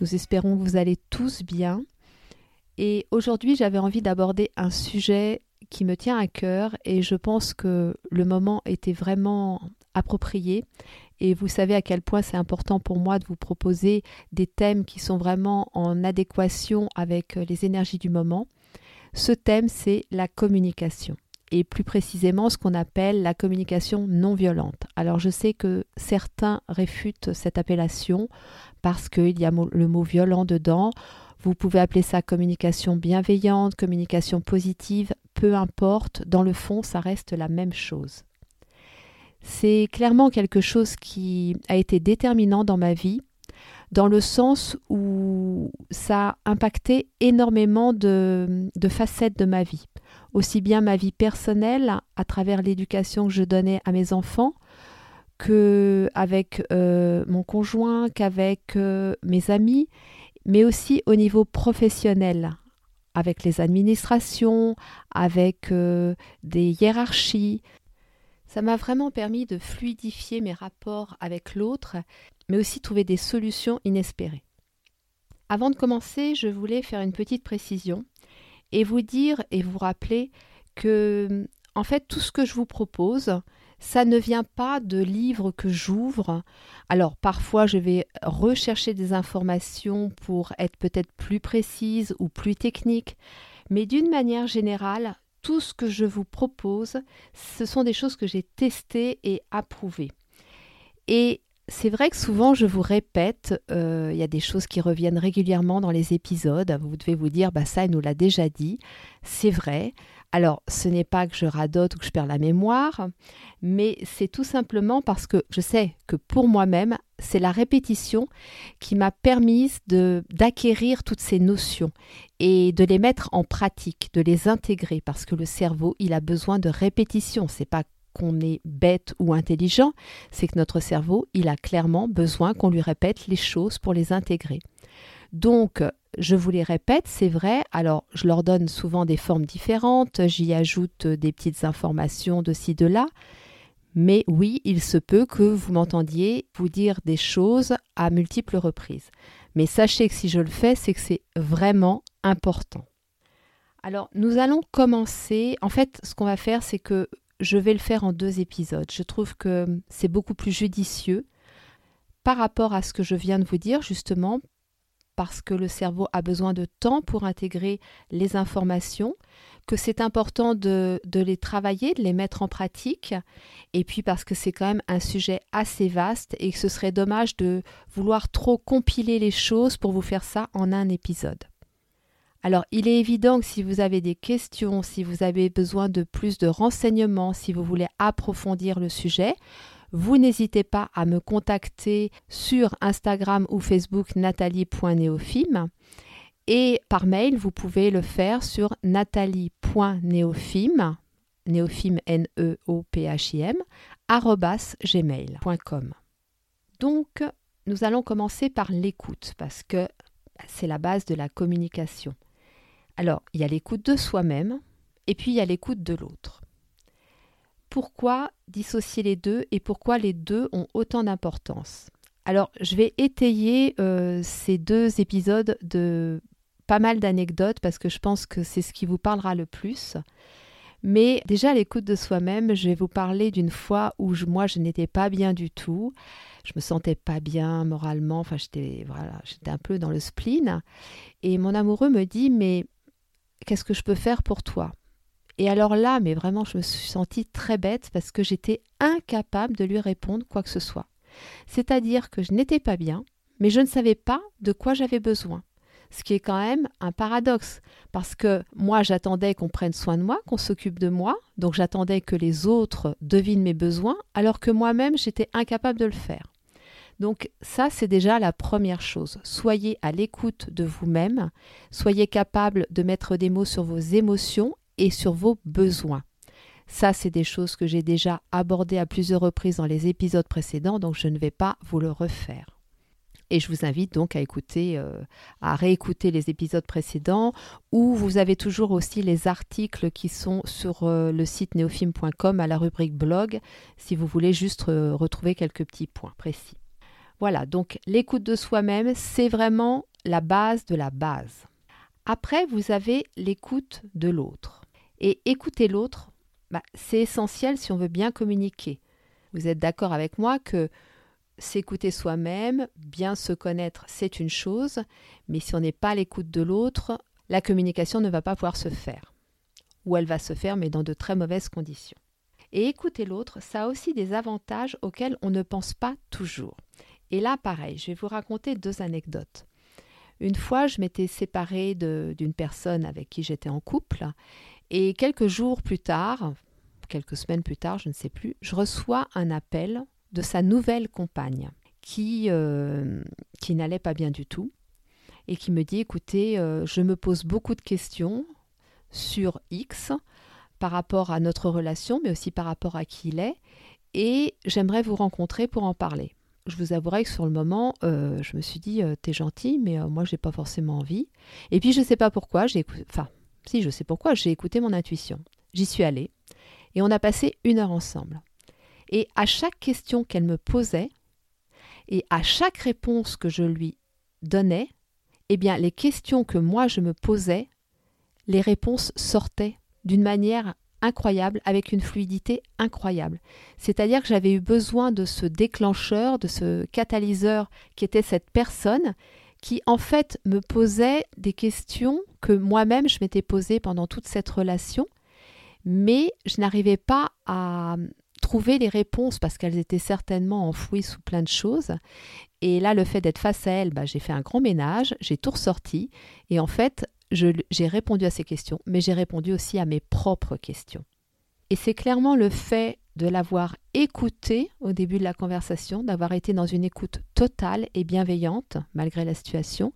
Nous espérons que vous allez tous bien. Et aujourd'hui, j'avais envie d'aborder un sujet qui me tient à cœur et je pense que le moment était vraiment approprié. Et vous savez à quel point c'est important pour moi de vous proposer des thèmes qui sont vraiment en adéquation avec les énergies du moment. Ce thème, c'est la communication et plus précisément ce qu'on appelle la communication non violente. Alors je sais que certains réfutent cette appellation parce qu'il y a le mot violent dedans. Vous pouvez appeler ça communication bienveillante, communication positive, peu importe, dans le fond ça reste la même chose. C'est clairement quelque chose qui a été déterminant dans ma vie dans le sens où ça a impacté énormément de, facettes de ma vie. Aussi bien ma vie personnelle, à travers l'éducation que je donnais à mes enfants, que avec euh, mon conjoint, qu'avec euh, mes amis, mais aussi au niveau professionnel, avec les administrations, avec euh, des hiérarchies. Ça m'a vraiment permis de fluidifier mes rapports avec l'autre mais aussi trouver des solutions inespérées. Avant de commencer, je voulais faire une petite précision et vous dire et vous rappeler que, en fait, tout ce que je vous propose, ça ne vient pas de livres que j'ouvre. Alors parfois je vais rechercher des informations pour être peut-être plus précise ou plus technique, mais d'une manière générale, tout ce que je vous propose, ce sont des choses que j'ai testées et approuvées. Et c'est vrai que souvent je vous répète, euh, il y a des choses qui reviennent régulièrement dans les épisodes. Vous devez vous dire, bah ça, elle nous l'a déjà dit. C'est vrai. Alors, ce n'est pas que je radote ou que je perds la mémoire, mais c'est tout simplement parce que je sais que pour moi-même, c'est la répétition qui m'a permis d'acquérir toutes ces notions et de les mettre en pratique, de les intégrer, parce que le cerveau, il a besoin de répétition. C'est pas qu'on est bête ou intelligent, c'est que notre cerveau, il a clairement besoin qu'on lui répète les choses pour les intégrer. Donc, je vous les répète, c'est vrai. Alors, je leur donne souvent des formes différentes, j'y ajoute des petites informations de ci, de là. Mais oui, il se peut que vous m'entendiez vous dire des choses à multiples reprises. Mais sachez que si je le fais, c'est que c'est vraiment important. Alors, nous allons commencer. En fait, ce qu'on va faire, c'est que je vais le faire en deux épisodes. Je trouve que c'est beaucoup plus judicieux par rapport à ce que je viens de vous dire, justement, parce que le cerveau a besoin de temps pour intégrer les informations, que c'est important de, les travailler, de les mettre en pratique, et puis parce que c'est quand même un sujet assez vaste et que ce serait dommage de vouloir trop compiler les choses pour vous faire ça en un épisode. Alors, il est évident que si vous avez des questions, si vous avez besoin de plus de renseignements, si vous voulez approfondir le sujet, vous n'hésitez pas à me contacter sur Instagram ou Facebook nathalie.neofim et par mail, vous pouvez le faire sur nathalie.neofim, néophime n e gmail.com. Donc, nous allons commencer par l'écoute parce que c'est la base de la communication. Alors, il y a l'écoute de soi-même et puis il y a l'écoute de l'autre. Pourquoi dissocier les deux et pourquoi les deux ont autant d'importance? Alors, je vais étayer euh, ces deux épisodes de pas mal d'anecdotes parce que je pense que c'est ce qui vous parlera le plus. Mais déjà, l'écoute de soi-même, je vais vous parler d'une fois où moi, je n'étais pas bien du tout. Je me sentais pas bien moralement. Enfin, voilà, j'étais un peu dans le spleen. Et mon amoureux me dit, mais qu'est-ce que je peux faire pour toi? Et alors là, mais vraiment, je me suis sentie très bête parce que j'étais incapable de lui répondre quoi que ce soit. C'est-à-dire que je n'étais pas bien, mais je ne savais pas de quoi j'avais besoin. Ce qui est quand même un paradoxe, parce que moi j'attendais qu'on prenne soin de moi, qu'on s'occupe de moi, donc j'attendais que les autres devinent mes besoins, alors que moi-même j'étais incapable de le faire. Donc ça, c'est déjà la première chose. Soyez à l'écoute de vous-même, soyez capable de mettre des mots sur vos émotions et sur vos besoins. Ça, c'est des choses que j'ai déjà abordées à plusieurs reprises dans les épisodes précédents, donc je ne vais pas vous le refaire. Et je vous invite donc à écouter, euh, à réécouter les épisodes précédents, où vous avez toujours aussi les articles qui sont sur euh, le site neofilm.com à la rubrique blog, si vous voulez juste euh, retrouver quelques petits points précis. Voilà, donc l'écoute de soi-même, c'est vraiment la base de la base. Après, vous avez l'écoute de l'autre. Et écouter l'autre, bah, c'est essentiel si on veut bien communiquer. Vous êtes d'accord avec moi que s'écouter soi-même, bien se connaître, c'est une chose, mais si on n'est pas l'écoute de l'autre, la communication ne va pas pouvoir se faire. Ou elle va se faire, mais dans de très mauvaises conditions. Et écouter l'autre, ça a aussi des avantages auxquels on ne pense pas toujours. Et là, pareil, je vais vous raconter deux anecdotes. Une fois, je m'étais séparée d'une personne avec qui j'étais en couple, et quelques jours plus tard, quelques semaines plus tard, je ne sais plus, je reçois un appel de sa nouvelle compagne qui, euh, qui n'allait pas bien du tout et qui me dit écoutez, euh, je me pose beaucoup de questions sur X par rapport à notre relation, mais aussi par rapport à qui il est, et j'aimerais vous rencontrer pour en parler. Je vous avouerai que sur le moment, euh, je me suis dit t'es gentil, mais moi j'ai pas forcément envie. Et puis je sais pas pourquoi, j'ai enfin si je sais pourquoi, j'ai écouté mon intuition. J'y suis allée et on a passé une heure ensemble. Et à chaque question qu'elle me posait, et à chaque réponse que je lui donnais, eh bien, les questions que moi je me posais, les réponses sortaient d'une manière incroyable, avec une fluidité incroyable. C'est-à-dire que j'avais eu besoin de ce déclencheur, de ce catalyseur qui était cette personne qui en fait me posait des questions que moi-même je m'étais posées pendant toute cette relation, mais je n'arrivais pas à, trouver les réponses parce qu'elles étaient certainement enfouies sous plein de choses. Et là, le fait d'être face à elles, bah, j'ai fait un grand ménage, j'ai tout ressorti. Et en fait, j'ai répondu à ces questions, mais j'ai répondu aussi à mes propres questions. Et c'est clairement le fait de l'avoir écouté au début de la conversation, d'avoir été dans une écoute totale et bienveillante, malgré la situation,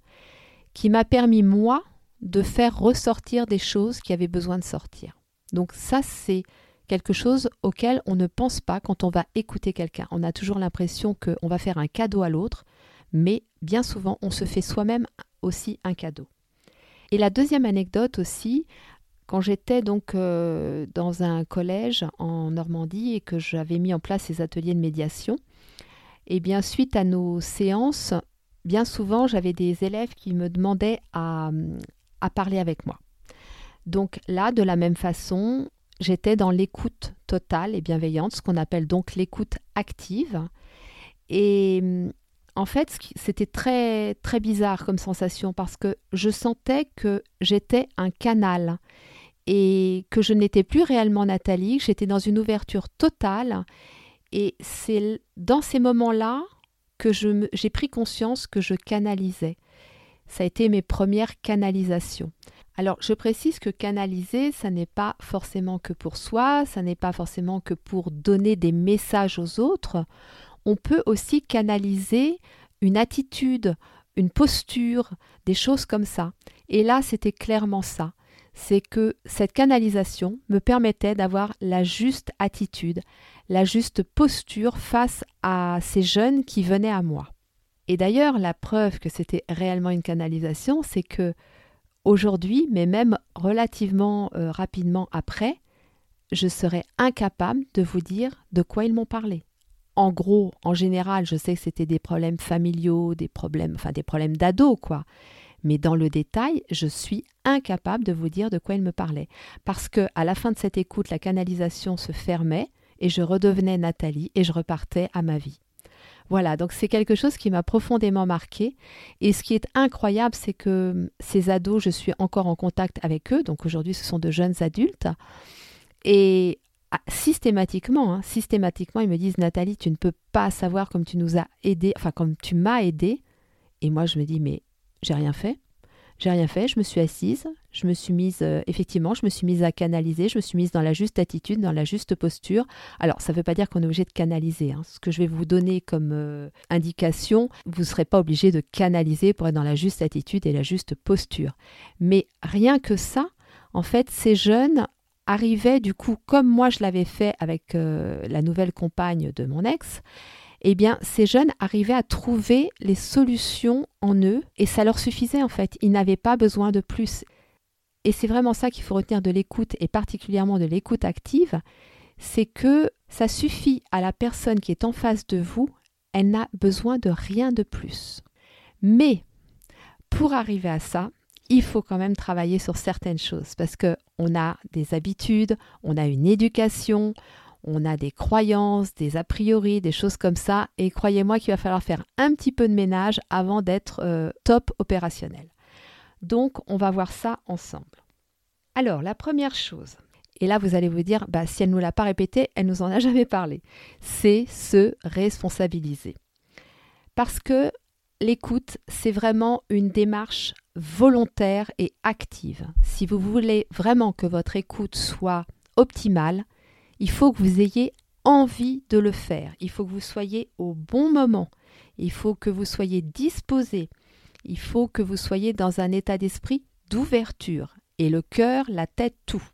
qui m'a permis, moi, de faire ressortir des choses qui avaient besoin de sortir. Donc ça, c'est quelque chose auquel on ne pense pas quand on va écouter quelqu'un. On a toujours l'impression qu'on va faire un cadeau à l'autre, mais bien souvent on se fait soi-même aussi un cadeau. Et la deuxième anecdote aussi, quand j'étais donc euh, dans un collège en Normandie et que j'avais mis en place ces ateliers de médiation, et eh bien suite à nos séances, bien souvent j'avais des élèves qui me demandaient à parler avec moi. Donc là, de la même façon, j'étais dans l'écoute totale et bienveillante, ce qu'on appelle donc l'écoute active. Et en fait, c'était très très bizarre comme sensation parce que je sentais que j'étais un canal et que je n'étais plus réellement Nathalie, j'étais dans une ouverture totale. Et c'est dans ces moments-là que j'ai pris conscience que je canalisais. Ça a été mes premières canalisations. Alors, je précise que canaliser, ça n'est pas forcément que pour soi, ça n'est pas forcément que pour donner des messages aux autres. On peut aussi canaliser une attitude, une posture, des choses comme ça. Et là, c'était clairement ça. C'est que cette canalisation me permettait d'avoir la juste attitude, la juste posture face à ces jeunes qui venaient à moi. Et d'ailleurs, la preuve que c'était réellement une canalisation, c'est que aujourd'hui, mais même relativement euh, rapidement après, je serais incapable de vous dire de quoi ils m'ont parlé. En gros, en général, je sais que c'était des problèmes familiaux, des problèmes, enfin des problèmes d'ado, quoi. Mais dans le détail, je suis incapable de vous dire de quoi ils me parlaient. Parce que à la fin de cette écoute, la canalisation se fermait et je redevenais Nathalie et je repartais à ma vie. Voilà, donc c'est quelque chose qui m'a profondément marqué. Et ce qui est incroyable, c'est que hum, ces ados, je suis encore en contact avec eux. Donc aujourd'hui, ce sont de jeunes adultes. Et ah, systématiquement, hein, systématiquement, ils me disent Nathalie, tu ne peux pas savoir comme tu nous as aidés, enfin comme tu m'as aidé. Et moi, je me dis mais j'ai rien fait. J'ai rien fait, je me suis assise, je me suis mise, euh, effectivement, je me suis mise à canaliser, je me suis mise dans la juste attitude, dans la juste posture. Alors, ça ne veut pas dire qu'on est obligé de canaliser. Hein. Ce que je vais vous donner comme euh, indication, vous ne serez pas obligé de canaliser pour être dans la juste attitude et la juste posture. Mais rien que ça, en fait, ces jeunes arrivaient du coup, comme moi je l'avais fait avec euh, la nouvelle compagne de mon ex, eh bien, ces jeunes arrivaient à trouver les solutions en eux et ça leur suffisait en fait. Ils n'avaient pas besoin de plus. Et c'est vraiment ça qu'il faut retenir de l'écoute et particulièrement de l'écoute active, c'est que ça suffit à la personne qui est en face de vous, elle n'a besoin de rien de plus. Mais pour arriver à ça, il faut quand même travailler sur certaines choses parce que on a des habitudes, on a une éducation, on a des croyances, des a priori, des choses comme ça, et croyez-moi qu'il va falloir faire un petit peu de ménage avant d'être euh, top opérationnel. Donc, on va voir ça ensemble. Alors, la première chose, et là vous allez vous dire, bah, si elle ne nous l'a pas répété, elle nous en a jamais parlé, c'est se responsabiliser. Parce que l'écoute, c'est vraiment une démarche volontaire et active. Si vous voulez vraiment que votre écoute soit optimale, il faut que vous ayez envie de le faire. Il faut que vous soyez au bon moment. Il faut que vous soyez disposé. Il faut que vous soyez dans un état d'esprit d'ouverture. Et le cœur, la tête, tout.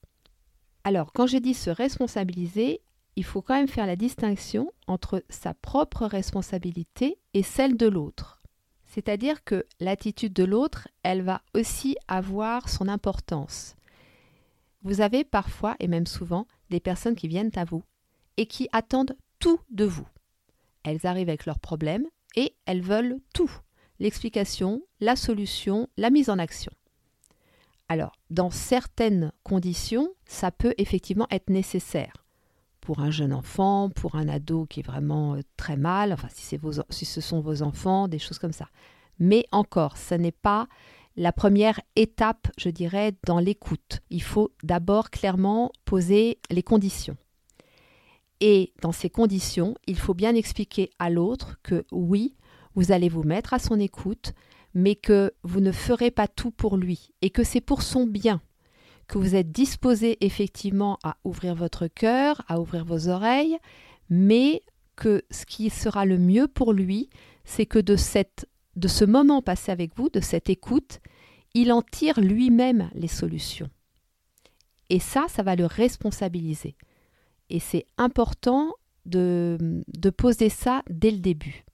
Alors, quand je dis se responsabiliser, il faut quand même faire la distinction entre sa propre responsabilité et celle de l'autre. C'est-à-dire que l'attitude de l'autre, elle va aussi avoir son importance. Vous avez parfois, et même souvent, des personnes qui viennent à vous et qui attendent tout de vous. Elles arrivent avec leurs problèmes et elles veulent tout. L'explication, la solution, la mise en action. Alors, dans certaines conditions, ça peut effectivement être nécessaire. Pour un jeune enfant, pour un ado qui est vraiment euh, très mal, enfin si, vos, si ce sont vos enfants, des choses comme ça. Mais encore, ce n'est pas la première étape, je dirais, dans l'écoute. Il faut d'abord clairement poser les conditions. Et dans ces conditions, il faut bien expliquer à l'autre que oui, vous allez vous mettre à son écoute, mais que vous ne ferez pas tout pour lui et que c'est pour son bien, que vous êtes disposé effectivement à ouvrir votre cœur, à ouvrir vos oreilles, mais que ce qui sera le mieux pour lui, c'est que de ce moment passé avec vous, de cette écoute, il en tire lui-même les solutions. Et ça, ça va le responsabiliser. Et c'est important de, poser ça dès le début.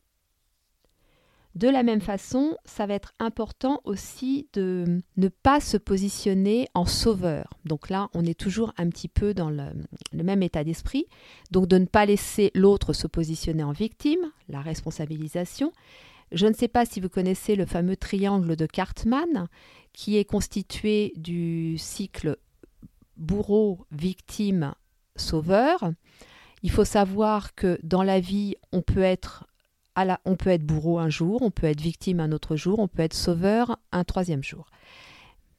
De la même façon, ça va être important aussi de ne pas se positionner en sauveur. Donc là, on est toujours un petit peu dans le, même état d'esprit. Donc de ne pas laisser l'autre se positionner en victime, la responsabilisation, je ne sais pas si vous connaissez le fameux triangle de Cartman, qui est constitué du cycle bourreau, victime, sauveur. Il faut savoir que dans la vie, on peut être la, on peut être bourreau un jour, on peut être victime un autre jour, on peut être sauveur un troisième jour.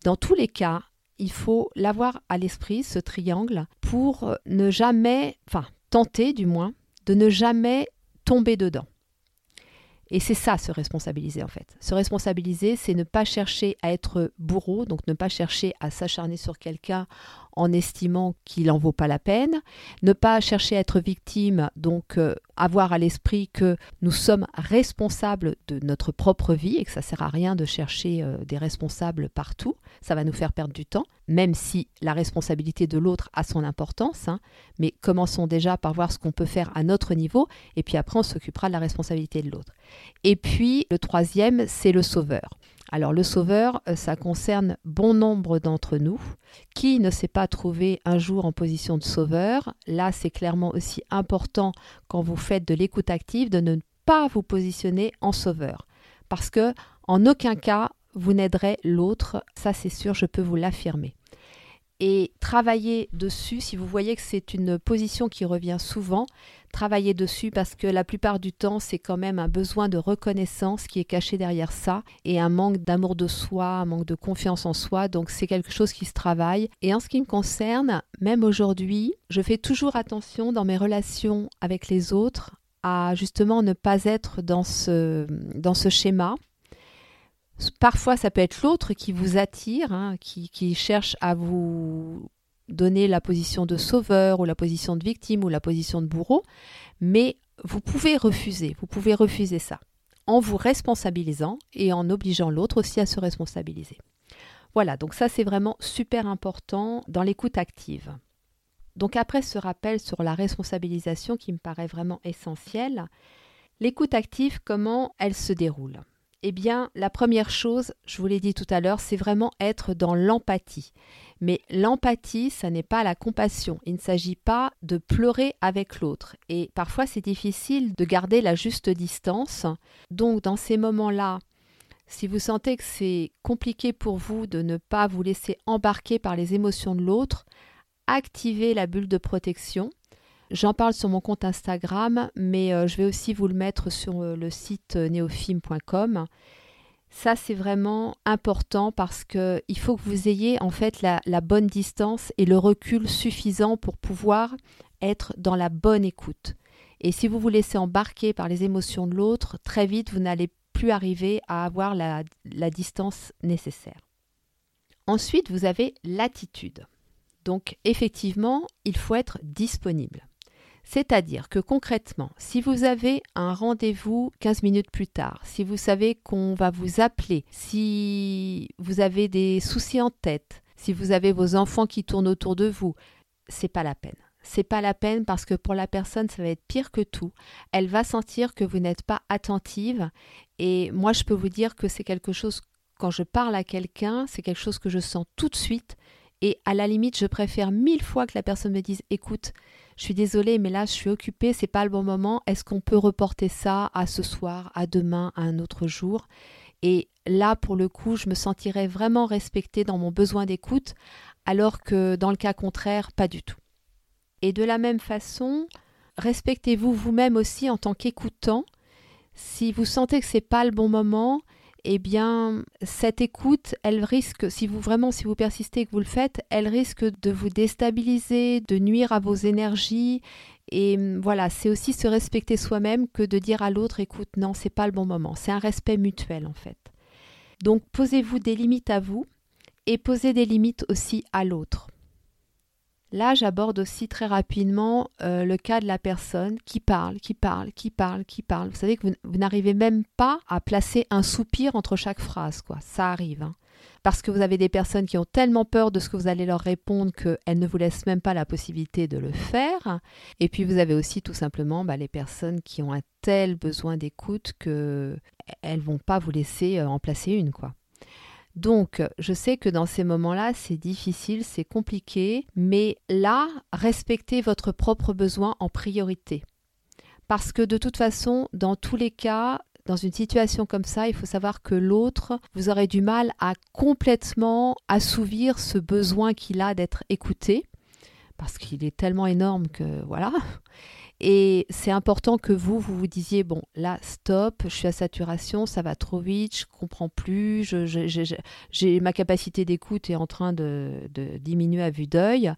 Dans tous les cas, il faut l'avoir à l'esprit, ce triangle, pour ne jamais, enfin tenter du moins, de ne jamais tomber dedans. Et c'est ça, se responsabiliser en fait. Se responsabiliser, c'est ne pas chercher à être bourreau, donc ne pas chercher à s'acharner sur quelqu'un en estimant qu'il n'en vaut pas la peine, ne pas chercher à être victime, donc euh, avoir à l'esprit que nous sommes responsables de notre propre vie et que ça sert à rien de chercher euh, des responsables partout, ça va nous faire perdre du temps, même si la responsabilité de l'autre a son importance, hein. mais commençons déjà par voir ce qu'on peut faire à notre niveau, et puis après on s'occupera de la responsabilité de l'autre. Et puis le troisième, c'est le sauveur. Alors le sauveur, euh, ça concerne bon nombre d'entre nous. Qui ne s'est pas trouvé un jour en position de sauveur? Là, c'est clairement aussi important quand vous faites de l'écoute active de ne pas vous positionner en sauveur. Parce que en aucun cas, vous n'aiderez l'autre, ça c'est sûr, je peux vous l'affirmer et travailler dessus, si vous voyez que c'est une position qui revient souvent, travaillez dessus parce que la plupart du temps, c'est quand même un besoin de reconnaissance qui est caché derrière ça et un manque d'amour de soi, un manque de confiance en soi. Donc c'est quelque chose qui se travaille. Et en ce qui me concerne, même aujourd'hui, je fais toujours attention dans mes relations avec les autres à justement ne pas être dans ce, dans ce schéma Parfois, ça peut être l'autre qui vous attire, hein, qui, qui cherche à vous donner la position de sauveur ou la position de victime ou la position de bourreau, mais vous pouvez refuser, vous pouvez refuser ça en vous responsabilisant et en obligeant l'autre aussi à se responsabiliser. Voilà, donc ça c'est vraiment super important dans l'écoute active. Donc après ce rappel sur la responsabilisation qui me paraît vraiment essentiel, l'écoute active, comment elle se déroule? Eh bien, la première chose, je vous l'ai dit tout à l'heure, c'est vraiment être dans l'empathie. Mais l'empathie, ça n'est pas la compassion. Il ne s'agit pas de pleurer avec l'autre. Et parfois, c'est difficile de garder la juste distance. Donc, dans ces moments-là, si vous sentez que c'est compliqué pour vous de ne pas vous laisser embarquer par les émotions de l'autre, activez la bulle de protection. J'en parle sur mon compte Instagram, mais euh, je vais aussi vous le mettre sur euh, le site euh, neofilm.com. Ça, c'est vraiment important parce qu'il faut que vous ayez en fait la, bonne distance et le recul suffisant pour pouvoir être dans la bonne écoute. Et si vous vous laissez embarquer par les émotions de l'autre, très vite, vous n'allez plus arriver à avoir la distance nécessaire. Ensuite, vous avez l'attitude. Donc, effectivement, il faut être disponible. C'est-à-dire que concrètement, si vous avez un rendez-vous 15 minutes plus tard, si vous savez qu'on va vous appeler, si vous avez des soucis en tête, si vous avez vos enfants qui tournent autour de vous, c'est pas la peine. C'est pas la peine parce que pour la personne, ça va être pire que tout. Elle va sentir que vous n'êtes pas attentive et moi je peux vous dire que c'est quelque chose quand je parle à quelqu'un, c'est quelque chose que je sens tout de suite et à la limite, je préfère mille fois que la personne me dise écoute, je suis désolée, mais là, je suis occupée, c'est pas le bon moment. Est-ce qu'on peut reporter ça à ce soir, à demain, à un autre jour? Et là, pour le coup, je me sentirais vraiment respectée dans mon besoin d'écoute, alors que dans le cas contraire, pas du tout. Et de la même façon, respectez-vous vous-même aussi en tant qu'écoutant. Si vous sentez que c'est pas le bon moment, eh bien, cette écoute, elle risque, si vous vraiment, si vous persistez et que vous le faites, elle risque de vous déstabiliser, de nuire à vos énergies. Et hum, voilà, c'est aussi se respecter soi-même que de dire à l'autre, écoute, non, c'est pas le bon moment. C'est un respect mutuel, en fait. Donc, posez-vous des limites à vous et posez des limites aussi à l'autre. Là, j'aborde aussi très rapidement euh, le cas de la personne qui parle, qui parle, qui parle, qui parle. Vous savez que vous, n'arrivez même pas à placer un soupir entre chaque phrase, quoi. Ça arrive. Hein. Parce que vous avez des personnes qui ont tellement peur de ce que vous allez leur répondre qu'elles ne vous laissent même pas la possibilité de le faire. Et puis vous avez aussi tout simplement bah, les personnes qui ont un tel besoin d'écoute qu'elles ne vont pas vous laisser euh, en placer une, quoi. Donc, je sais que dans ces moments-là, c'est difficile, c'est compliqué, mais là, respectez votre propre besoin en priorité. Parce que de toute façon, dans tous les cas, dans une situation comme ça, il faut savoir que l'autre, vous aurez du mal à complètement assouvir ce besoin qu'il a d'être écouté, parce qu'il est tellement énorme que voilà. Et c'est important que vous, vous vous disiez, bon, là, stop, je suis à saturation, ça va trop vite, je comprends plus, j'ai ma capacité d'écoute est en train de, de diminuer à vue d'œil.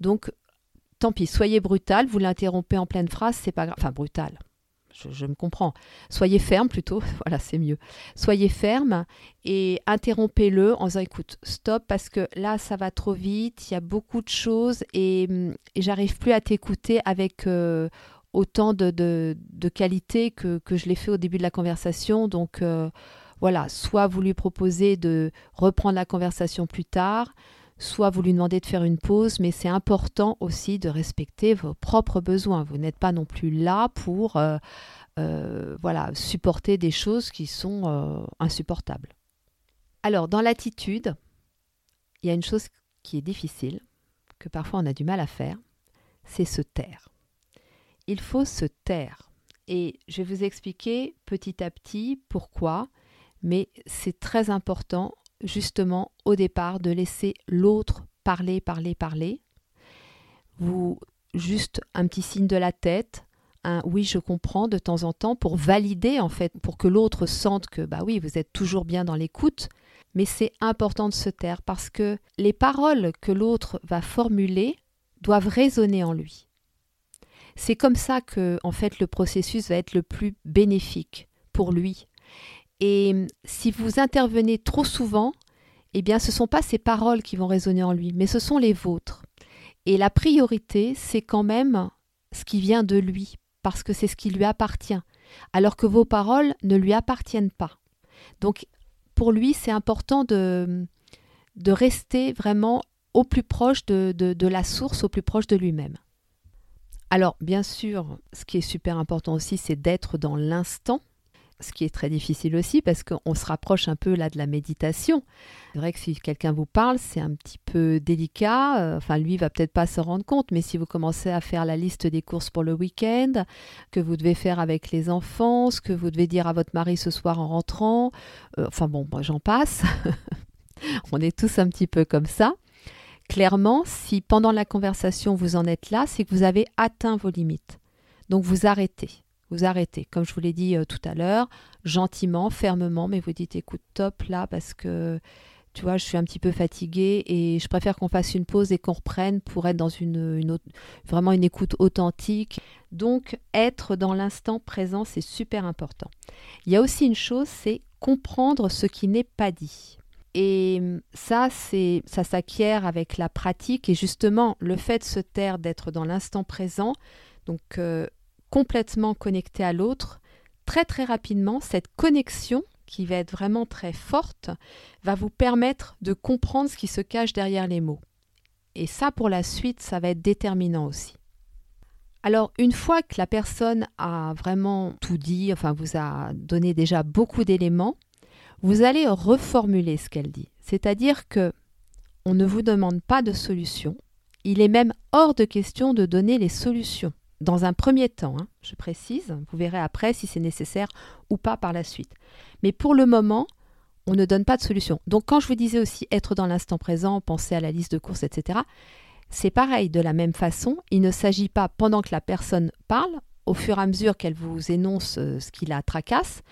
Donc, tant pis, soyez brutal, vous l'interrompez en pleine phrase, c'est pas grave. Enfin, brutal, je, me comprends. Soyez ferme plutôt, voilà, c'est mieux. Soyez ferme et interrompez-le en disant écoute, stop, parce que là, ça va trop vite, il y a beaucoup de choses et, j'arrive plus à t'écouter avec euh, autant de, qualité que, que je l'ai fait au début de la conversation. Donc, euh, voilà, soit vous lui proposez de reprendre la conversation plus tard, soit vous lui demandez de faire une pause, mais c'est important aussi de respecter vos propres besoins. Vous n'êtes pas non plus là pour euh, euh, voilà, supporter des choses qui sont euh, insupportables. Alors, dans l'attitude, il y a une chose qui est difficile, que parfois on a du mal à faire, c'est se taire. Il faut se taire. Et je vais vous expliquer petit à petit pourquoi, mais c'est très important justement au départ de laisser l'autre parler, parler, parler. Vous juste un petit signe de la tête, un oui je comprends de temps en temps pour valider en fait, pour que l'autre sente que bah oui vous êtes toujours bien dans l'écoute. Mais c'est important de se taire parce que les paroles que l'autre va formuler doivent résonner en lui. C'est comme ça que en fait le processus va être le plus bénéfique pour lui Et si vous intervenez trop souvent, eh bien ce ne sont pas ces paroles qui vont résonner en lui, mais ce sont les vôtres. Et la priorité, c'est quand même ce qui vient de lui, parce que c'est ce qui lui appartient, alors que vos paroles ne lui appartiennent pas. Donc pour lui, c'est important de, de rester vraiment au plus proche de, la source, au plus proche de lui-même. Alors, bien sûr, ce qui est super important aussi, c'est d'être dans l'instant, ce qui est très difficile aussi parce qu'on se rapproche un peu là de la méditation. C'est vrai que si quelqu'un vous parle, c'est un petit peu délicat. Euh, enfin, lui va peut-être pas se rendre compte, mais si vous commencez à faire la liste des courses pour le week-end, que vous devez faire avec les enfants, ce que vous devez dire à votre mari ce soir en rentrant, euh, enfin bon, moi j'en passe. On est tous un petit peu comme ça. Clairement, si pendant la conversation vous en êtes là, c'est que vous avez atteint vos limites. Donc vous arrêtez. Vous arrêtez. Comme je vous l'ai dit euh, tout à l'heure, gentiment, fermement, mais vous dites écoute, top là, parce que tu vois, je suis un petit peu fatiguée et je préfère qu'on fasse une pause et qu'on reprenne pour être dans une, vraiment une écoute authentique. Donc, être dans l'instant présent, c'est super important. Il y a aussi une chose, c'est comprendre ce qui n'est pas dit. Et ça, c'est ça s'acquiert avec la pratique et justement le fait de se taire, d'être dans l'instant présent, donc euh, complètement connecté à l'autre, très très rapidement, cette connexion qui va être vraiment très forte va vous permettre de comprendre ce qui se cache derrière les mots. Et ça, pour la suite, ça va être déterminant aussi. Alors, une fois que la personne a vraiment tout dit, enfin vous a donné déjà beaucoup d'éléments, vous allez reformuler ce qu'elle dit. C'est-à-dire que on ne vous demande pas de solution. Il est même hors de question de donner les solutions. Dans un premier temps, hein, je précise, vous verrez après si c'est nécessaire ou pas par la suite. Mais pour le moment, on ne donne pas de solution. Donc quand je vous disais aussi être dans l'instant présent, penser à la liste de courses, etc., c'est pareil, de la même façon, il ne s'agit pas pendant que la personne parle, au fur et à mesure qu'elle vous énonce euh, ce qui la tracasse,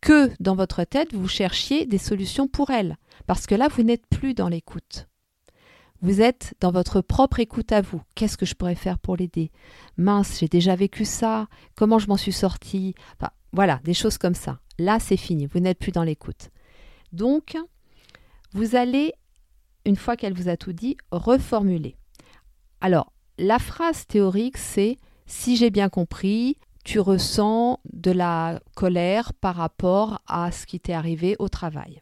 que dans votre tête, vous cherchiez des solutions pour elle. Parce que là, vous n'êtes plus dans l'écoute. Vous êtes dans votre propre écoute à vous. Qu'est-ce que je pourrais faire pour l'aider? Mince, j'ai déjà vécu ça. Comment je m'en suis sortie? Voilà, des choses comme ça. Là, c'est fini. Vous n'êtes plus dans l'écoute. Donc, vous allez, une fois qu'elle vous a tout dit, reformuler. Alors, la phrase théorique, c'est si j'ai bien compris, tu ressens de la colère par rapport à ce qui t'est arrivé au travail.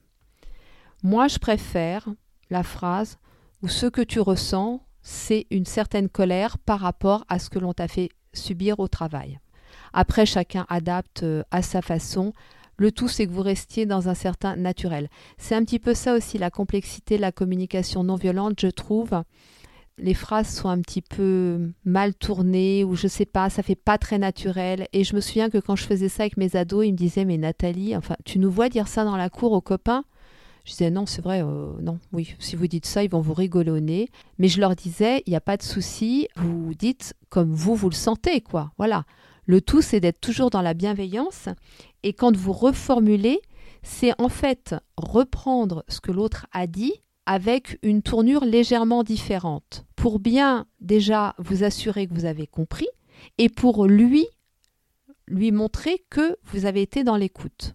Moi, je préfère la phrase où ce que tu ressens, c'est une certaine colère par rapport à ce que l'on t'a fait subir au travail. Après, chacun adapte euh, à sa façon. Le tout, c'est que vous restiez dans un certain naturel. C'est un petit peu ça aussi la complexité la communication non violente, je trouve les phrases sont un petit peu mal tournées ou je sais pas, ça fait pas très naturel. Et je me souviens que quand je faisais ça avec mes ados, ils me disaient mais Nathalie, enfin tu nous vois dire ça dans la cour aux copains? Je disais non, c'est vrai, euh, non, oui, si vous dites ça, ils vont vous rigoler Mais je leur disais, il n'y a pas de souci, vous dites comme vous vous le sentez, quoi. Voilà. Le tout, c'est d'être toujours dans la bienveillance. Et quand vous reformulez, c'est en fait reprendre ce que l'autre a dit avec une tournure légèrement différente, pour bien déjà vous assurer que vous avez compris, et pour lui, lui montrer que vous avez été dans l'écoute.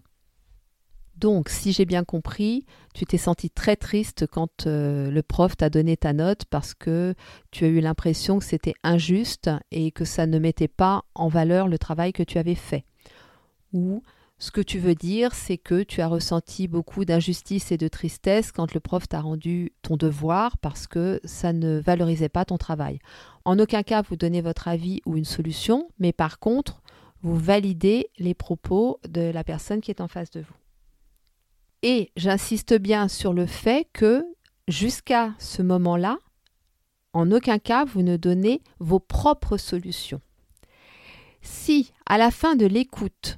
Donc, si j'ai bien compris, tu t'es senti très triste quand euh, le prof t'a donné ta note parce que tu as eu l'impression que c'était injuste et que ça ne mettait pas en valeur le travail que tu avais fait. Ou ce que tu veux dire, c'est que tu as ressenti beaucoup d'injustice et de tristesse quand le prof t'a rendu ton devoir parce que ça ne valorisait pas ton travail. En aucun cas vous donnez votre avis ou une solution, mais par contre, vous validez les propos de la personne qui est en face de vous. Et j'insiste bien sur le fait que jusqu'à ce moment-là, en aucun cas vous ne donnez vos propres solutions. Si à la fin de l'écoute,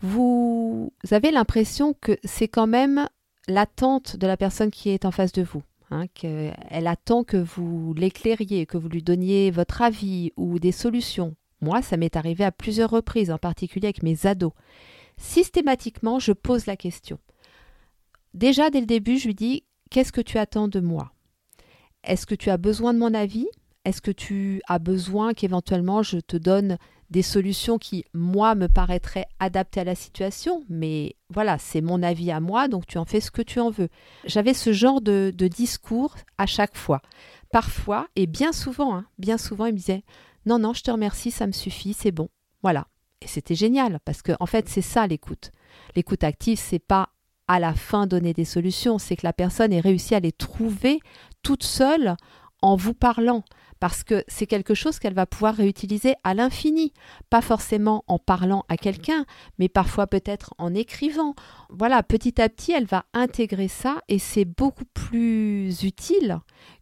vous avez l'impression que c'est quand même l'attente de la personne qui est en face de vous. Hein, qu'elle attend que vous l'éclairiez, que vous lui donniez votre avis ou des solutions. Moi, ça m'est arrivé à plusieurs reprises, en particulier avec mes ados. Systématiquement, je pose la question. Déjà, dès le début, je lui dis Qu'est-ce que tu attends de moi? Est-ce que tu as besoin de mon avis? Est-ce que tu as besoin qu'éventuellement je te donne des solutions qui, moi, me paraîtraient adaptées à la situation, mais voilà, c'est mon avis à moi, donc tu en fais ce que tu en veux. J'avais ce genre de, discours à chaque fois. Parfois, et bien souvent, hein, bien souvent, il me disait Non, non, je te remercie, ça me suffit, c'est bon. Voilà. Et c'était génial, parce que en fait, c'est ça l'écoute. L'écoute active, c'est pas à la fin donner des solutions, c'est que la personne ait réussi à les trouver toute seule en vous parlant parce que c'est quelque chose qu'elle va pouvoir réutiliser à l'infini, pas forcément en parlant à quelqu'un, mais parfois peut-être en écrivant. Voilà, petit à petit, elle va intégrer ça et c'est beaucoup plus utile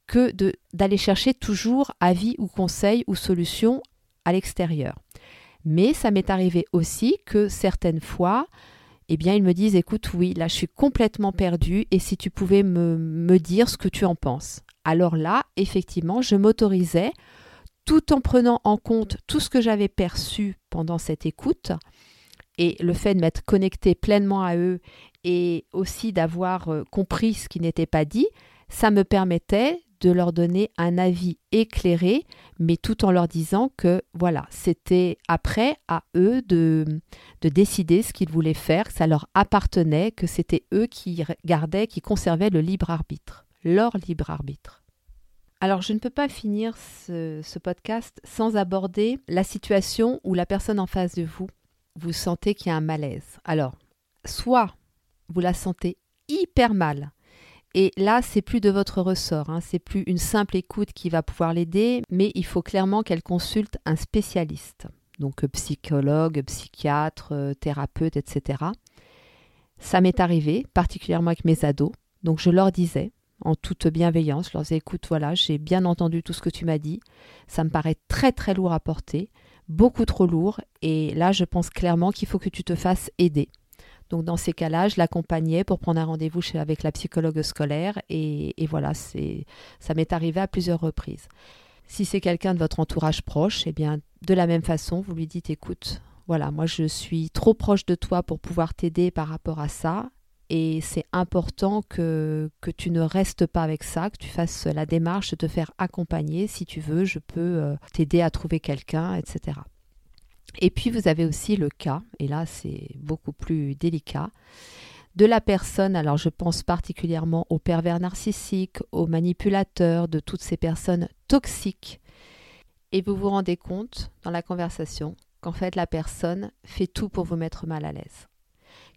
que d'aller chercher toujours avis ou conseils ou solutions à l'extérieur. Mais ça m'est arrivé aussi que certaines fois, eh bien, ils me disent, écoute, oui, là, je suis complètement perdue, et si tu pouvais me, me dire ce que tu en penses. Alors là, effectivement, je m'autorisais, tout en prenant en compte tout ce que j'avais perçu pendant cette écoute, et le fait de m'être connecté pleinement à eux, et aussi d'avoir euh, compris ce qui n'était pas dit, ça me permettait de leur donner un avis éclairé, mais tout en leur disant que voilà, c'était après à eux de, de décider ce qu'ils voulaient faire, que ça leur appartenait, que c'était eux qui gardaient, qui conservaient le libre arbitre, leur libre arbitre. Alors je ne peux pas finir ce, ce podcast sans aborder la situation où la personne en face de vous, vous sentez qu'il y a un malaise. Alors, soit vous la sentez hyper mal, et là, c'est plus de votre ressort, hein. c'est plus une simple écoute qui va pouvoir l'aider, mais il faut clairement qu'elle consulte un spécialiste, donc euh, psychologue, psychiatre, euh, thérapeute, etc. Ça m'est arrivé, particulièrement avec mes ados, donc je leur disais, en toute bienveillance, je leur disais écoute, voilà, j'ai bien entendu tout ce que tu m'as dit, ça me paraît très très lourd à porter, beaucoup trop lourd, et là, je pense clairement qu'il faut que tu te fasses aider. Donc dans ces cas-là, je l'accompagnais pour prendre un rendez-vous avec la psychologue scolaire et, voilà, c'est ça m'est arrivé à plusieurs reprises. Si c'est quelqu'un de votre entourage proche, eh bien de la même façon, vous lui dites écoute, voilà, moi je suis trop proche de toi pour pouvoir t'aider par rapport à ça et c'est important que, que tu ne restes pas avec ça, que tu fasses la démarche de te faire accompagner. Si tu veux, je peux euh, t'aider à trouver quelqu'un, etc. Et puis vous avez aussi le cas, et là c'est beaucoup plus délicat, de la personne, alors je pense particulièrement aux pervers narcissiques, aux manipulateurs, de toutes ces personnes toxiques. Et vous vous rendez compte dans la conversation qu'en fait la personne fait tout pour vous mettre mal à l'aise,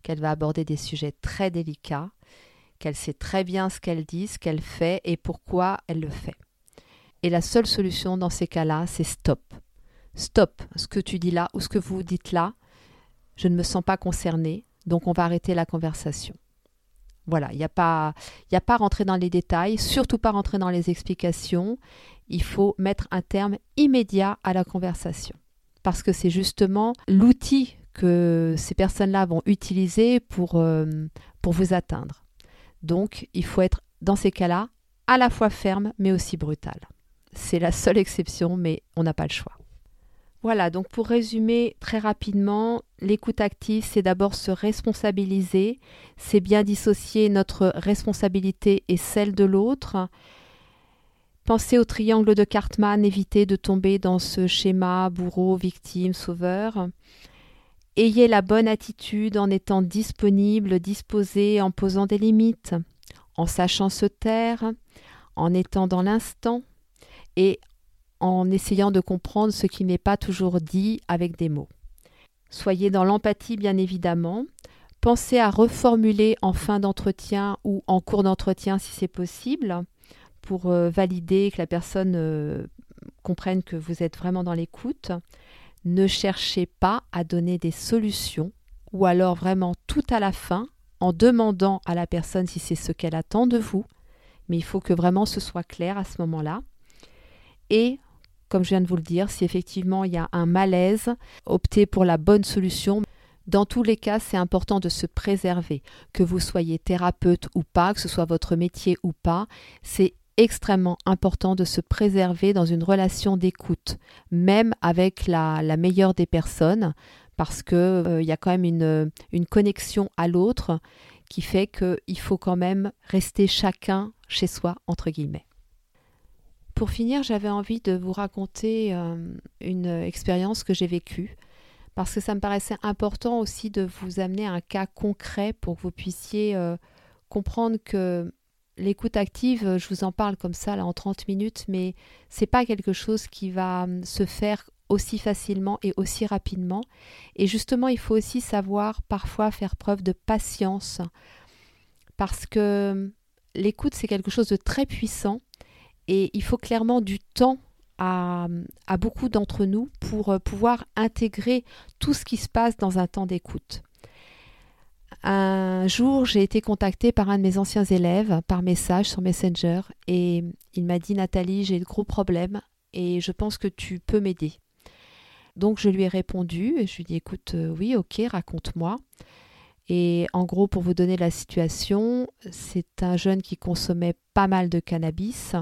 qu'elle va aborder des sujets très délicats, qu'elle sait très bien ce qu'elle dit, ce qu'elle fait et pourquoi elle le fait. Et la seule solution dans ces cas-là, c'est stop stop, ce que tu dis là ou ce que vous dites là, je ne me sens pas concernée, donc on va arrêter la conversation. Voilà, il n'y a pas, il a pas rentrer dans les détails, surtout pas rentrer dans les explications. Il faut mettre un terme immédiat à la conversation, parce que c'est justement l'outil que ces personnes-là vont utiliser pour, euh, pour vous atteindre. Donc, il faut être dans ces cas-là à la fois ferme, mais aussi brutal. C'est la seule exception, mais on n'a pas le choix. Voilà, donc pour résumer très rapidement, l'écoute active, c'est d'abord se responsabiliser, c'est bien dissocier notre responsabilité et celle de l'autre. Pensez au triangle de Cartman, évitez de tomber dans ce schéma bourreau, victime, sauveur. Ayez la bonne attitude en étant disponible, disposé, en posant des limites, en sachant se taire, en étant dans l'instant et en essayant de comprendre ce qui n'est pas toujours dit avec des mots. Soyez dans l'empathie bien évidemment. Pensez à reformuler en fin d'entretien ou en cours d'entretien si c'est possible pour euh, valider que la personne euh, comprenne que vous êtes vraiment dans l'écoute. Ne cherchez pas à donner des solutions ou alors vraiment tout à la fin en demandant à la personne si c'est ce qu'elle attend de vous. Mais il faut que vraiment ce soit clair à ce moment-là. Comme je viens de vous le dire, si effectivement il y a un malaise, optez pour la bonne solution. Dans tous les cas, c'est important de se préserver. Que vous soyez thérapeute ou pas, que ce soit votre métier ou pas, c'est extrêmement important de se préserver dans une relation d'écoute, même avec la, meilleure des personnes, parce qu'il euh, y a quand même une, une connexion à l'autre qui fait qu'il faut quand même rester chacun chez soi, entre guillemets. Pour finir, j'avais envie de vous raconter euh, une expérience que j'ai vécue. Parce que ça me paraissait important aussi de vous amener un cas concret pour que vous puissiez euh, comprendre que l'écoute active, je vous en parle comme ça là en 30 minutes, mais c'est pas quelque chose qui va hum, se faire aussi facilement et aussi rapidement. Et justement, il faut aussi savoir parfois faire preuve de patience. Parce que hum, l'écoute, c'est quelque chose de très puissant et il faut clairement du temps à, beaucoup d'entre nous pour euh, pouvoir intégrer tout ce qui se passe dans un temps d'écoute. Un jour, j'ai été contactée par un de mes anciens élèves par message sur Messenger et il m'a dit Nathalie, j'ai de gros problèmes et je pense que tu peux m'aider. Donc je lui ai répondu et je lui ai dit écoute, euh, oui, ok, raconte-moi. Et en gros, pour vous donner la situation, c'est un jeune qui consommait pas mal de cannabis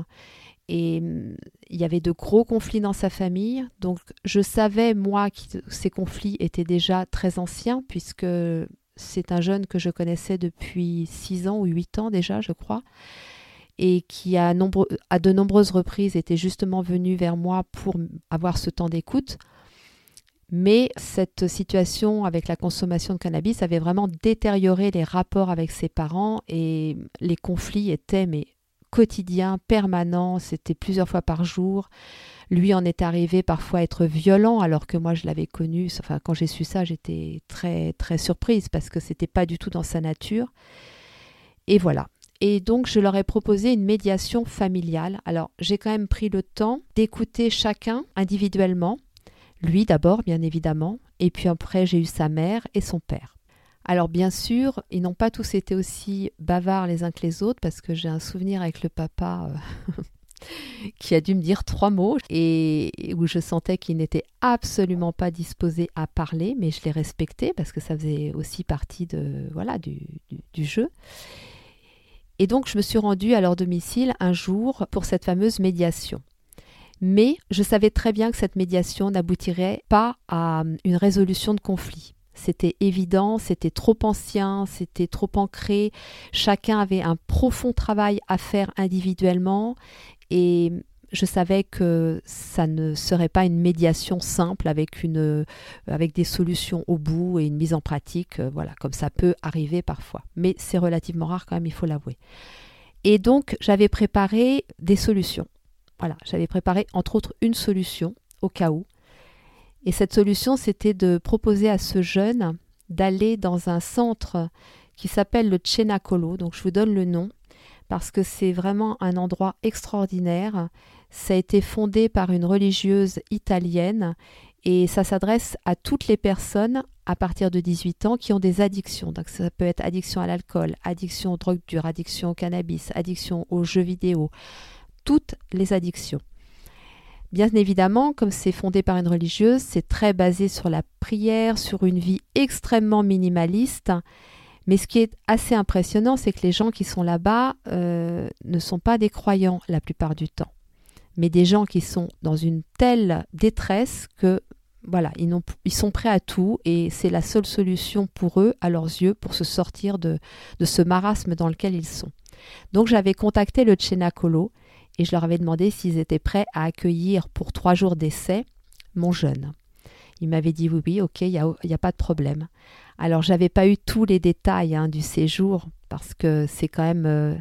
et mm, il y avait de gros conflits dans sa famille. Donc je savais, moi, que ces conflits étaient déjà très anciens, puisque c'est un jeune que je connaissais depuis 6 ans ou 8 ans déjà, je crois, et qui à de nombreuses reprises était justement venu vers moi pour avoir ce temps d'écoute. Mais cette situation avec la consommation de cannabis avait vraiment détérioré les rapports avec ses parents et les conflits étaient mais quotidiens, permanents, c'était plusieurs fois par jour. Lui en est arrivé parfois à être violent alors que moi je l'avais connu. Enfin, quand j'ai su ça, j'étais très très surprise parce que c'était pas du tout dans sa nature. Et voilà. Et donc je leur ai proposé une médiation familiale. Alors j'ai quand même pris le temps d'écouter chacun individuellement lui d'abord, bien évidemment, et puis après j'ai eu sa mère et son père. Alors bien sûr, ils n'ont pas tous été aussi bavards les uns que les autres, parce que j'ai un souvenir avec le papa euh, qui a dû me dire trois mots, et où je sentais qu'il n'était absolument pas disposé à parler, mais je l'ai respecté, parce que ça faisait aussi partie de, voilà, du, jeu. Et donc je me suis rendue à leur domicile un jour pour cette fameuse médiation. Mais je savais très bien que cette médiation n'aboutirait pas à euh, une résolution de conflit. C'était évident, c'était trop ancien, c'était trop ancré, chacun avait un profond travail à faire individuellement et je savais que ça ne serait pas une médiation simple avec, une, avec des solutions au bout et une mise en pratique, euh, voilà, comme ça peut arriver parfois. Mais c'est relativement rare quand même, il faut l'avouer. Et donc, j'avais préparé des solutions. Voilà, j'avais préparé entre autres une solution au cas où. Et cette solution, c'était de proposer à ce jeune d'aller dans un centre qui s'appelle le Cenacolo. Donc je vous donne le nom parce que c'est vraiment un endroit extraordinaire. Ça a été fondé par une religieuse italienne et ça s'adresse à toutes les personnes à partir de 18 ans qui ont des addictions. Donc ça peut être addiction à l'alcool, addiction aux drogues dures, addiction au cannabis, addiction aux jeux vidéo, toutes les addictions. Bien évidemment, comme c'est fondé par une religieuse, c'est très basé sur la prière, sur une vie extrêmement minimaliste. Mais ce qui est assez impressionnant, c'est que les gens qui sont là-bas euh, ne sont pas des croyants la plupart du temps, mais des gens qui sont dans une telle détresse que voilà, ils, sont prêts à tout et c'est la seule solution pour eux, à leurs yeux, pour se sortir de, ce marasme dans lequel ils sont. Donc j'avais contacté le Cenacolo et je leur avais demandé s'ils étaient prêts à accueillir pour trois jours d'essai mon jeune. Il m'avait dit oui, oui, ok, il n'y a, a, pas de problème. Alors, j'avais pas eu tous les détails hein, du séjour parce que c'est quand même euh,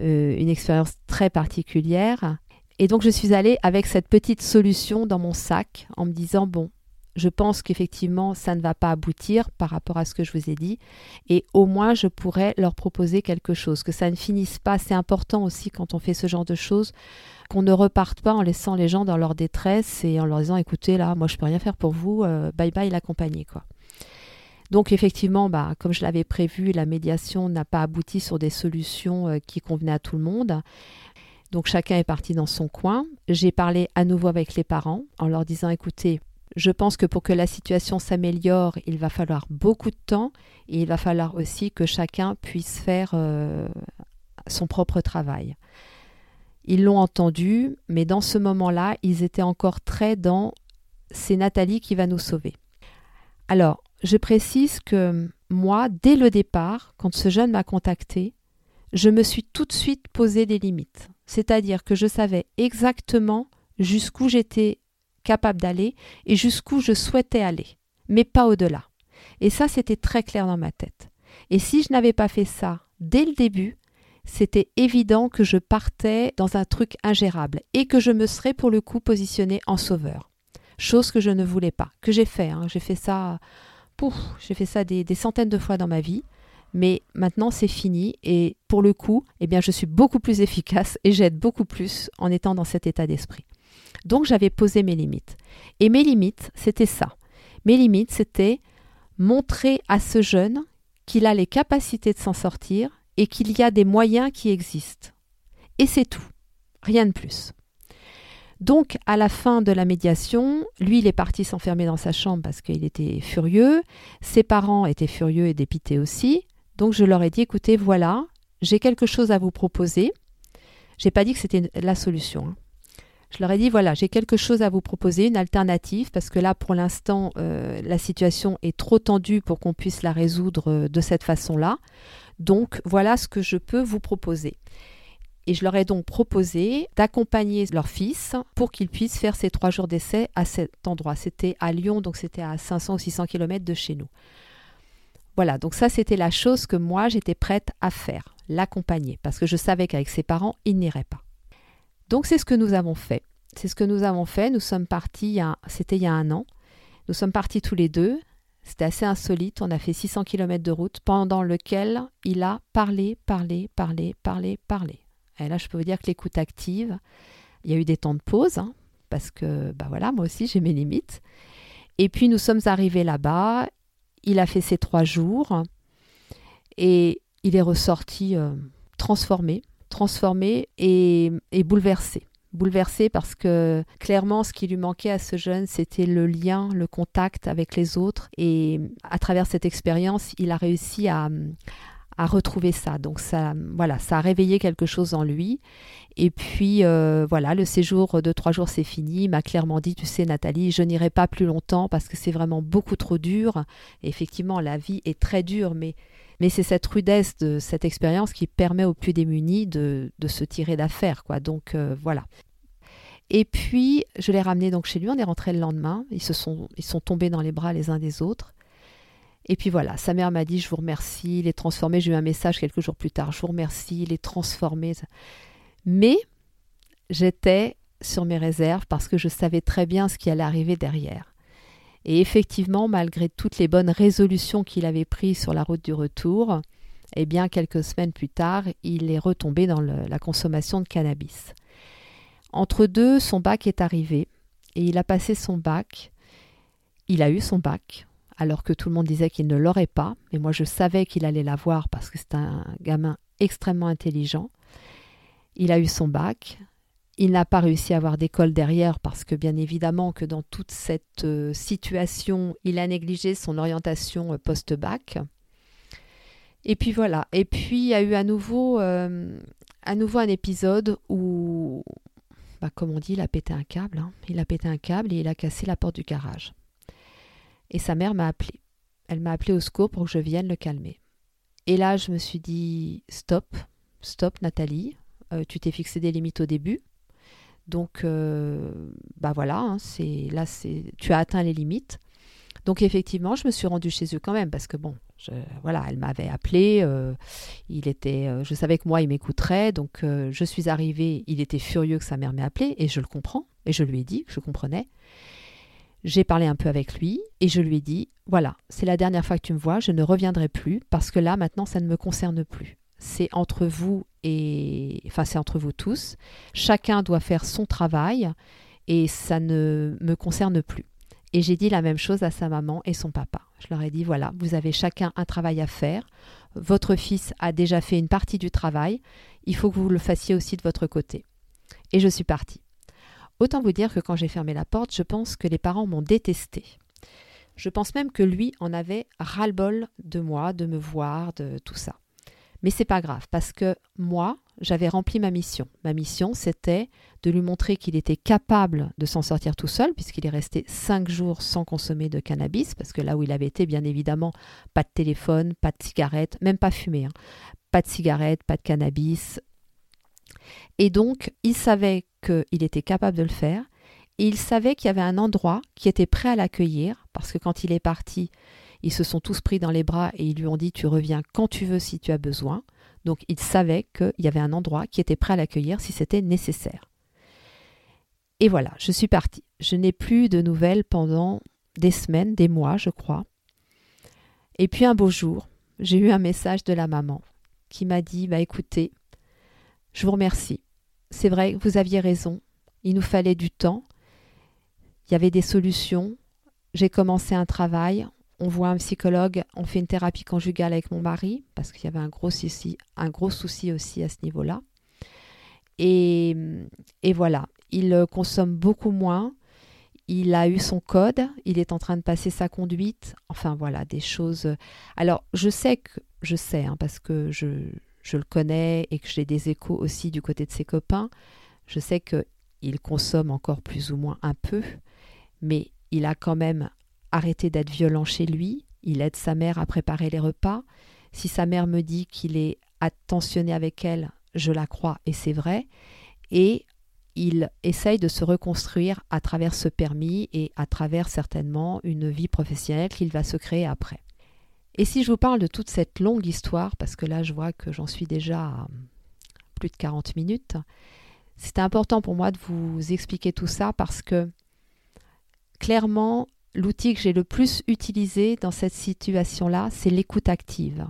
euh, une expérience très particulière. Et donc, je suis allée avec cette petite solution dans mon sac en me disant bon, je pense qu'effectivement, ça ne va pas aboutir par rapport à ce que je vous ai dit. Et au moins, je pourrais leur proposer quelque chose, que ça ne finisse pas. C'est important aussi quand on fait ce genre de choses, qu'on ne reparte pas en laissant les gens dans leur détresse et en leur disant, écoutez, là, moi, je peux rien faire pour vous, euh, bye bye l'accompagner, quoi. Donc effectivement, bah, comme je l'avais prévu, la médiation n'a pas abouti sur des solutions euh, qui convenaient à tout le monde. Donc chacun est parti dans son coin. J'ai parlé à nouveau avec les parents en leur disant écoutez, je pense que pour que la situation s'améliore, il va falloir beaucoup de temps et il va falloir aussi que chacun puisse faire euh, son propre travail. Ils l'ont entendu, mais dans ce moment-là, ils étaient encore très dans c'est Nathalie qui va nous sauver. Alors, je précise que moi, dès le départ, quand ce jeune m'a contacté, je me suis tout de suite posé des limites. C'est-à-dire que je savais exactement jusqu'où j'étais capable d'aller et jusqu'où je souhaitais aller, mais pas au-delà. Et ça, c'était très clair dans ma tête. Et si je n'avais pas fait ça dès le début, c'était évident que je partais dans un truc ingérable et que je me serais pour le coup positionné en sauveur. Chose que je ne voulais pas, que j'ai fait. Hein. J'ai fait ça, j'ai fait ça des, des, centaines de fois dans ma vie. Mais maintenant c'est fini et pour le coup, eh bien je suis beaucoup plus efficace et j'aide beaucoup plus en étant dans cet état d'esprit. Donc j'avais posé mes limites. Et mes limites, c'était ça. Mes limites, c'était montrer à ce jeune qu'il a les capacités de s'en sortir et qu'il y a des moyens qui existent. Et c'est tout. Rien de plus. Donc, à la fin de la médiation, lui, il est parti s'enfermer dans sa chambre parce qu'il était furieux. Ses parents étaient furieux et dépités aussi. Donc, je leur ai dit écoutez, voilà, j'ai quelque chose à vous proposer. J'ai pas dit que c'était la solution. Hein. Je leur ai dit voilà, j'ai quelque chose à vous proposer, une alternative, parce que là, pour l'instant, euh, la situation est trop tendue pour qu'on puisse la résoudre euh, de cette façon-là. Donc, voilà ce que je peux vous proposer. Et je leur ai donc proposé d'accompagner leur fils pour qu'il puisse faire ses trois jours d'essai à cet endroit. C'était à Lyon, donc c'était à 500 ou 600 km de chez nous. Voilà, donc ça c'était la chose que moi j'étais prête à faire, l'accompagner, parce que je savais qu'avec ses parents, il n'irait pas. Donc c'est ce que nous avons fait. C'est ce que nous avons fait. Nous sommes partis, c'était il y a un an. Nous sommes partis tous les deux. C'était assez insolite. On a fait 600 km de route pendant lequel il a parlé, parlé, parlé, parlé, parlé. Et là, je peux vous dire que l'écoute active, il y a eu des temps de pause, hein, parce que, bah voilà, moi aussi, j'ai mes limites. Et puis, nous sommes arrivés là-bas. Il a fait ses trois jours et il est ressorti euh, transformé transformé et, bouleversé. Bouleversé parce que clairement, ce qui lui manquait à ce jeune, c'était le lien, le contact avec les autres. Et à travers cette expérience, il a réussi à, retrouver ça. Donc ça, voilà, ça a réveillé quelque chose en lui. Et puis euh, voilà, le séjour de trois jours c'est fini. Il m'a clairement dit, tu sais Nathalie, je n'irai pas plus longtemps parce que c'est vraiment beaucoup trop dur. effectivement, la vie est très dure, mais mais c'est cette rudesse de cette expérience qui permet aux plus démunis de, se tirer d'affaire. quoi. Donc euh, voilà. Et puis, je l'ai ramené donc chez lui, on est rentré le lendemain, ils, se sont, ils sont tombés dans les bras les uns des autres. Et puis voilà, sa mère m'a dit, je vous remercie, il est transformé, j'ai eu un message quelques jours plus tard, je vous remercie, il est transformé. Mais j'étais sur mes réserves parce que je savais très bien ce qui allait arriver derrière. Et effectivement, malgré toutes les bonnes résolutions qu'il avait prises sur la route du retour, eh bien, quelques semaines plus tard, il est retombé dans la consommation de cannabis. Entre deux, son bac est arrivé et il a passé son bac. Il a eu son bac, alors que tout le monde disait qu'il ne l'aurait pas, mais moi je savais qu'il allait l'avoir parce que c'est un gamin extrêmement intelligent. Il a eu son bac, il n'a pas réussi à avoir d'école derrière parce que bien évidemment que dans toute cette euh, situation, il a négligé son orientation euh, post-bac. Et puis voilà. Et puis il y a eu à nouveau, euh, à un épisode où, bah, comme on dit, il a pété un câble. Hein. Il a pété un câble et il a cassé la porte du garage. Et sa mère m'a appelé. Elle m'a appelé au secours pour que je vienne le calmer. Et là, je me suis dit stop, stop, Nathalie. tu t'es fixé des limites au début. Donc, euh, bah voilà, hein, c'est là, c'est tu as atteint les limites. Donc effectivement, je me suis rendue chez eux quand même parce que bon, voilà, elle m'avait appelé, euh, il était, euh, je savais que moi il m'écouterait, donc je suis arrivée, il était furieux que sa mère m'ait appelé et je le comprends et je lui ai dit que je comprenais. J'ai parlé un peu avec lui et je lui ai dit voilà, c'est la dernière fois que tu me vois, je ne reviendrai plus parce que là maintenant ça ne me concerne plus c'est entre vous et enfin c'est entre vous tous. Chacun doit faire son travail et ça ne me concerne plus. Et j'ai dit la même chose à sa maman et son papa. Je leur ai dit voilà, vous avez chacun un travail à faire. Votre fils a déjà fait une partie du travail. Il faut que vous le fassiez aussi de votre côté. Et je suis partie. Autant vous dire que quand j'ai fermé la porte, je pense que les parents m'ont détesté. Je pense même que lui en avait ras-le-bol de moi, de me voir, de tout ça. Mais c'est pas grave parce que moi, j'avais rempli ma mission. Ma mission, c'était de lui montrer qu'il était capable de s'en sortir tout seul, puisqu'il est resté cinq jours sans consommer de cannabis, parce que là où il avait été, bien évidemment, pas de téléphone, pas de cigarette, même pas fumé, hein. pas de cigarette, pas de cannabis, Et donc, il savait qu'il était capable de le faire. Et il savait qu'il y avait un endroit qui était prêt à l'accueillir, parce que quand il est parti, ils se sont tous pris dans les bras et ils lui ont dit Tu reviens quand tu veux si tu as besoin. Donc il savait qu'il y avait un endroit qui était prêt à l'accueillir si c'était nécessaire. Et voilà, je suis partie. Je n'ai plus de nouvelles pendant des semaines, des mois, je crois. Et puis un beau jour, j'ai eu un message de la maman qui m'a dit Bah écoutez, je vous remercie. C'est vrai, vous aviez raison. Il nous fallait du temps. Il y avait des solutions. J'ai commencé un travail on voit un psychologue, on fait une thérapie conjugale avec mon mari, parce qu'il y avait un gros souci, un gros souci aussi à ce niveau-là. Et, et, voilà, il consomme beaucoup moins, il a eu son code, il est en train de passer sa conduite, enfin voilà, des choses. Alors, je sais que, je sais, hein, parce que je, je le connais et que j'ai des échos aussi du côté de ses copains, je sais qu'il consomme encore plus ou moins un peu, mais il a quand même arrêter d'être violent chez lui, il aide sa mère à préparer les repas. Si sa mère me dit qu'il est attentionné avec elle, je la crois et c'est vrai. Et il essaye de se reconstruire à travers ce permis et à travers certainement une vie professionnelle qu'il va se créer après. Et si je vous parle de toute cette longue histoire, parce que là je vois que j'en suis déjà à plus de 40 minutes, c'est important pour moi de vous expliquer tout ça parce que clairement l'outil que j'ai le plus utilisé dans cette situation-là, c'est l'écoute active.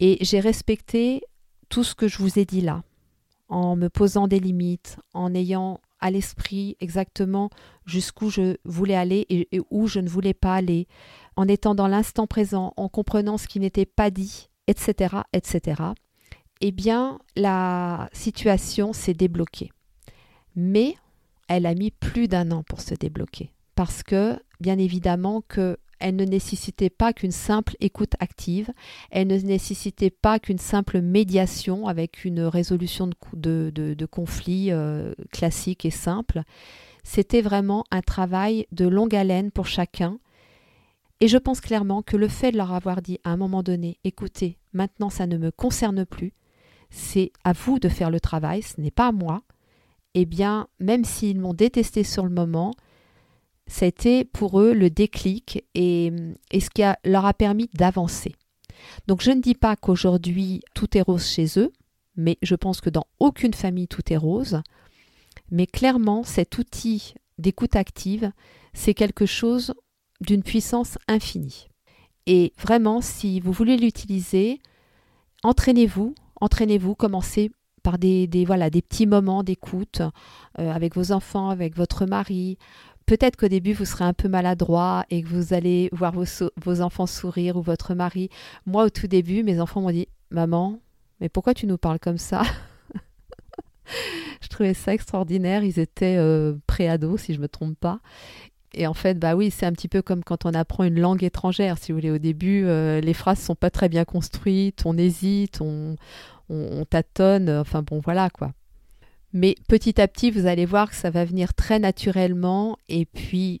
Et j'ai respecté tout ce que je vous ai dit là, en me posant des limites, en ayant à l'esprit exactement jusqu'où je voulais aller et, où je ne voulais pas aller, en étant dans l'instant présent, en comprenant ce qui n'était pas dit, etc., etc. Eh bien, la situation s'est débloquée. Mais elle a mis plus d'un an pour se débloquer parce que, bien évidemment, que elle ne nécessitait pas qu'une simple écoute active, elle ne nécessitait pas qu'une simple médiation avec une résolution de, conflits euh, classique et simple. C'était vraiment un travail de longue haleine pour chacun. Et je pense clairement que le fait de leur avoir dit à un moment donné, écoutez, maintenant ça ne me concerne plus, c'est à vous de faire le travail, ce n'est pas à moi, eh bien, même s'ils m'ont détesté sur le moment, ça a été pour eux le déclic et, ce qui leur a permis d'avancer. Donc je ne dis pas qu'aujourd'hui tout est rose chez eux, mais je pense que dans aucune famille tout est rose. Mais clairement, cet outil d'écoute active, c'est quelque chose d'une puissance infinie. Et vraiment, si vous voulez l'utiliser, entraînez-vous, entraînez-vous, commencez par des, voilà, des petits moments d'écoute euh, avec vos enfants, avec votre mari, Peut-être qu'au début, vous serez un peu maladroit et que vous allez voir vos, enfants sourire ou votre mari. Moi, au tout début, mes enfants m'ont dit Maman, mais pourquoi tu nous parles comme ça? Je trouvais ça extraordinaire. Ils étaient euh, pré-ados, si je ne me trompe pas. Et en fait, bah oui, c'est un petit peu comme quand on apprend une langue étrangère. Si vous voulez, au début, euh, les phrases sont pas très bien construites, on hésite, on, on tâtonne. Enfin bon, voilà quoi. Mais petit à petit, vous allez voir que ça va venir très naturellement et puis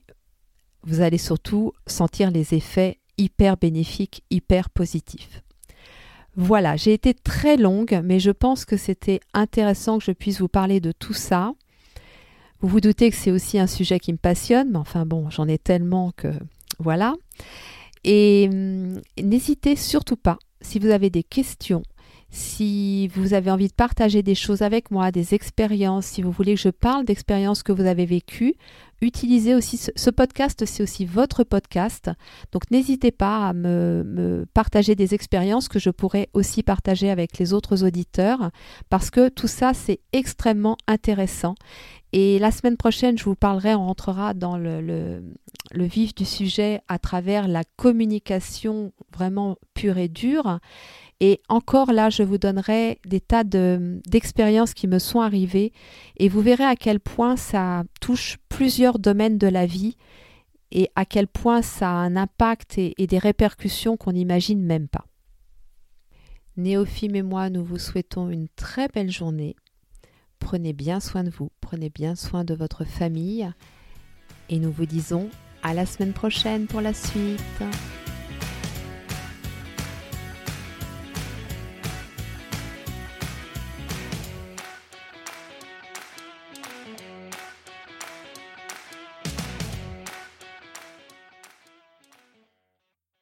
vous allez surtout sentir les effets hyper bénéfiques, hyper positifs. Voilà, j'ai été très longue, mais je pense que c'était intéressant que je puisse vous parler de tout ça. Vous vous doutez que c'est aussi un sujet qui me passionne, mais enfin bon, j'en ai tellement que voilà. Et hum, n'hésitez surtout pas, si vous avez des questions, si vous avez envie de partager des choses avec moi, des expériences, si vous voulez que je parle d'expériences que vous avez vécues, utilisez aussi ce, podcast, c'est aussi votre podcast. Donc n'hésitez pas à me, partager des expériences que je pourrais aussi partager avec les autres auditeurs parce que tout ça c'est extrêmement intéressant. Et la semaine prochaine, je vous parlerai, on rentrera dans le vif du sujet à travers la communication vraiment pure et dure. Et encore là, je vous donnerai des tas d'expériences qui me sont arrivées et vous verrez à quel point ça touche plusieurs domaines de la vie et à quel point ça a un impact et, des répercussions qu'on n'imagine même pas. Néophime et moi, nous vous souhaitons une très belle journée. Prenez bien soin de vous, prenez bien soin de votre famille et nous vous disons à la semaine prochaine pour la suite.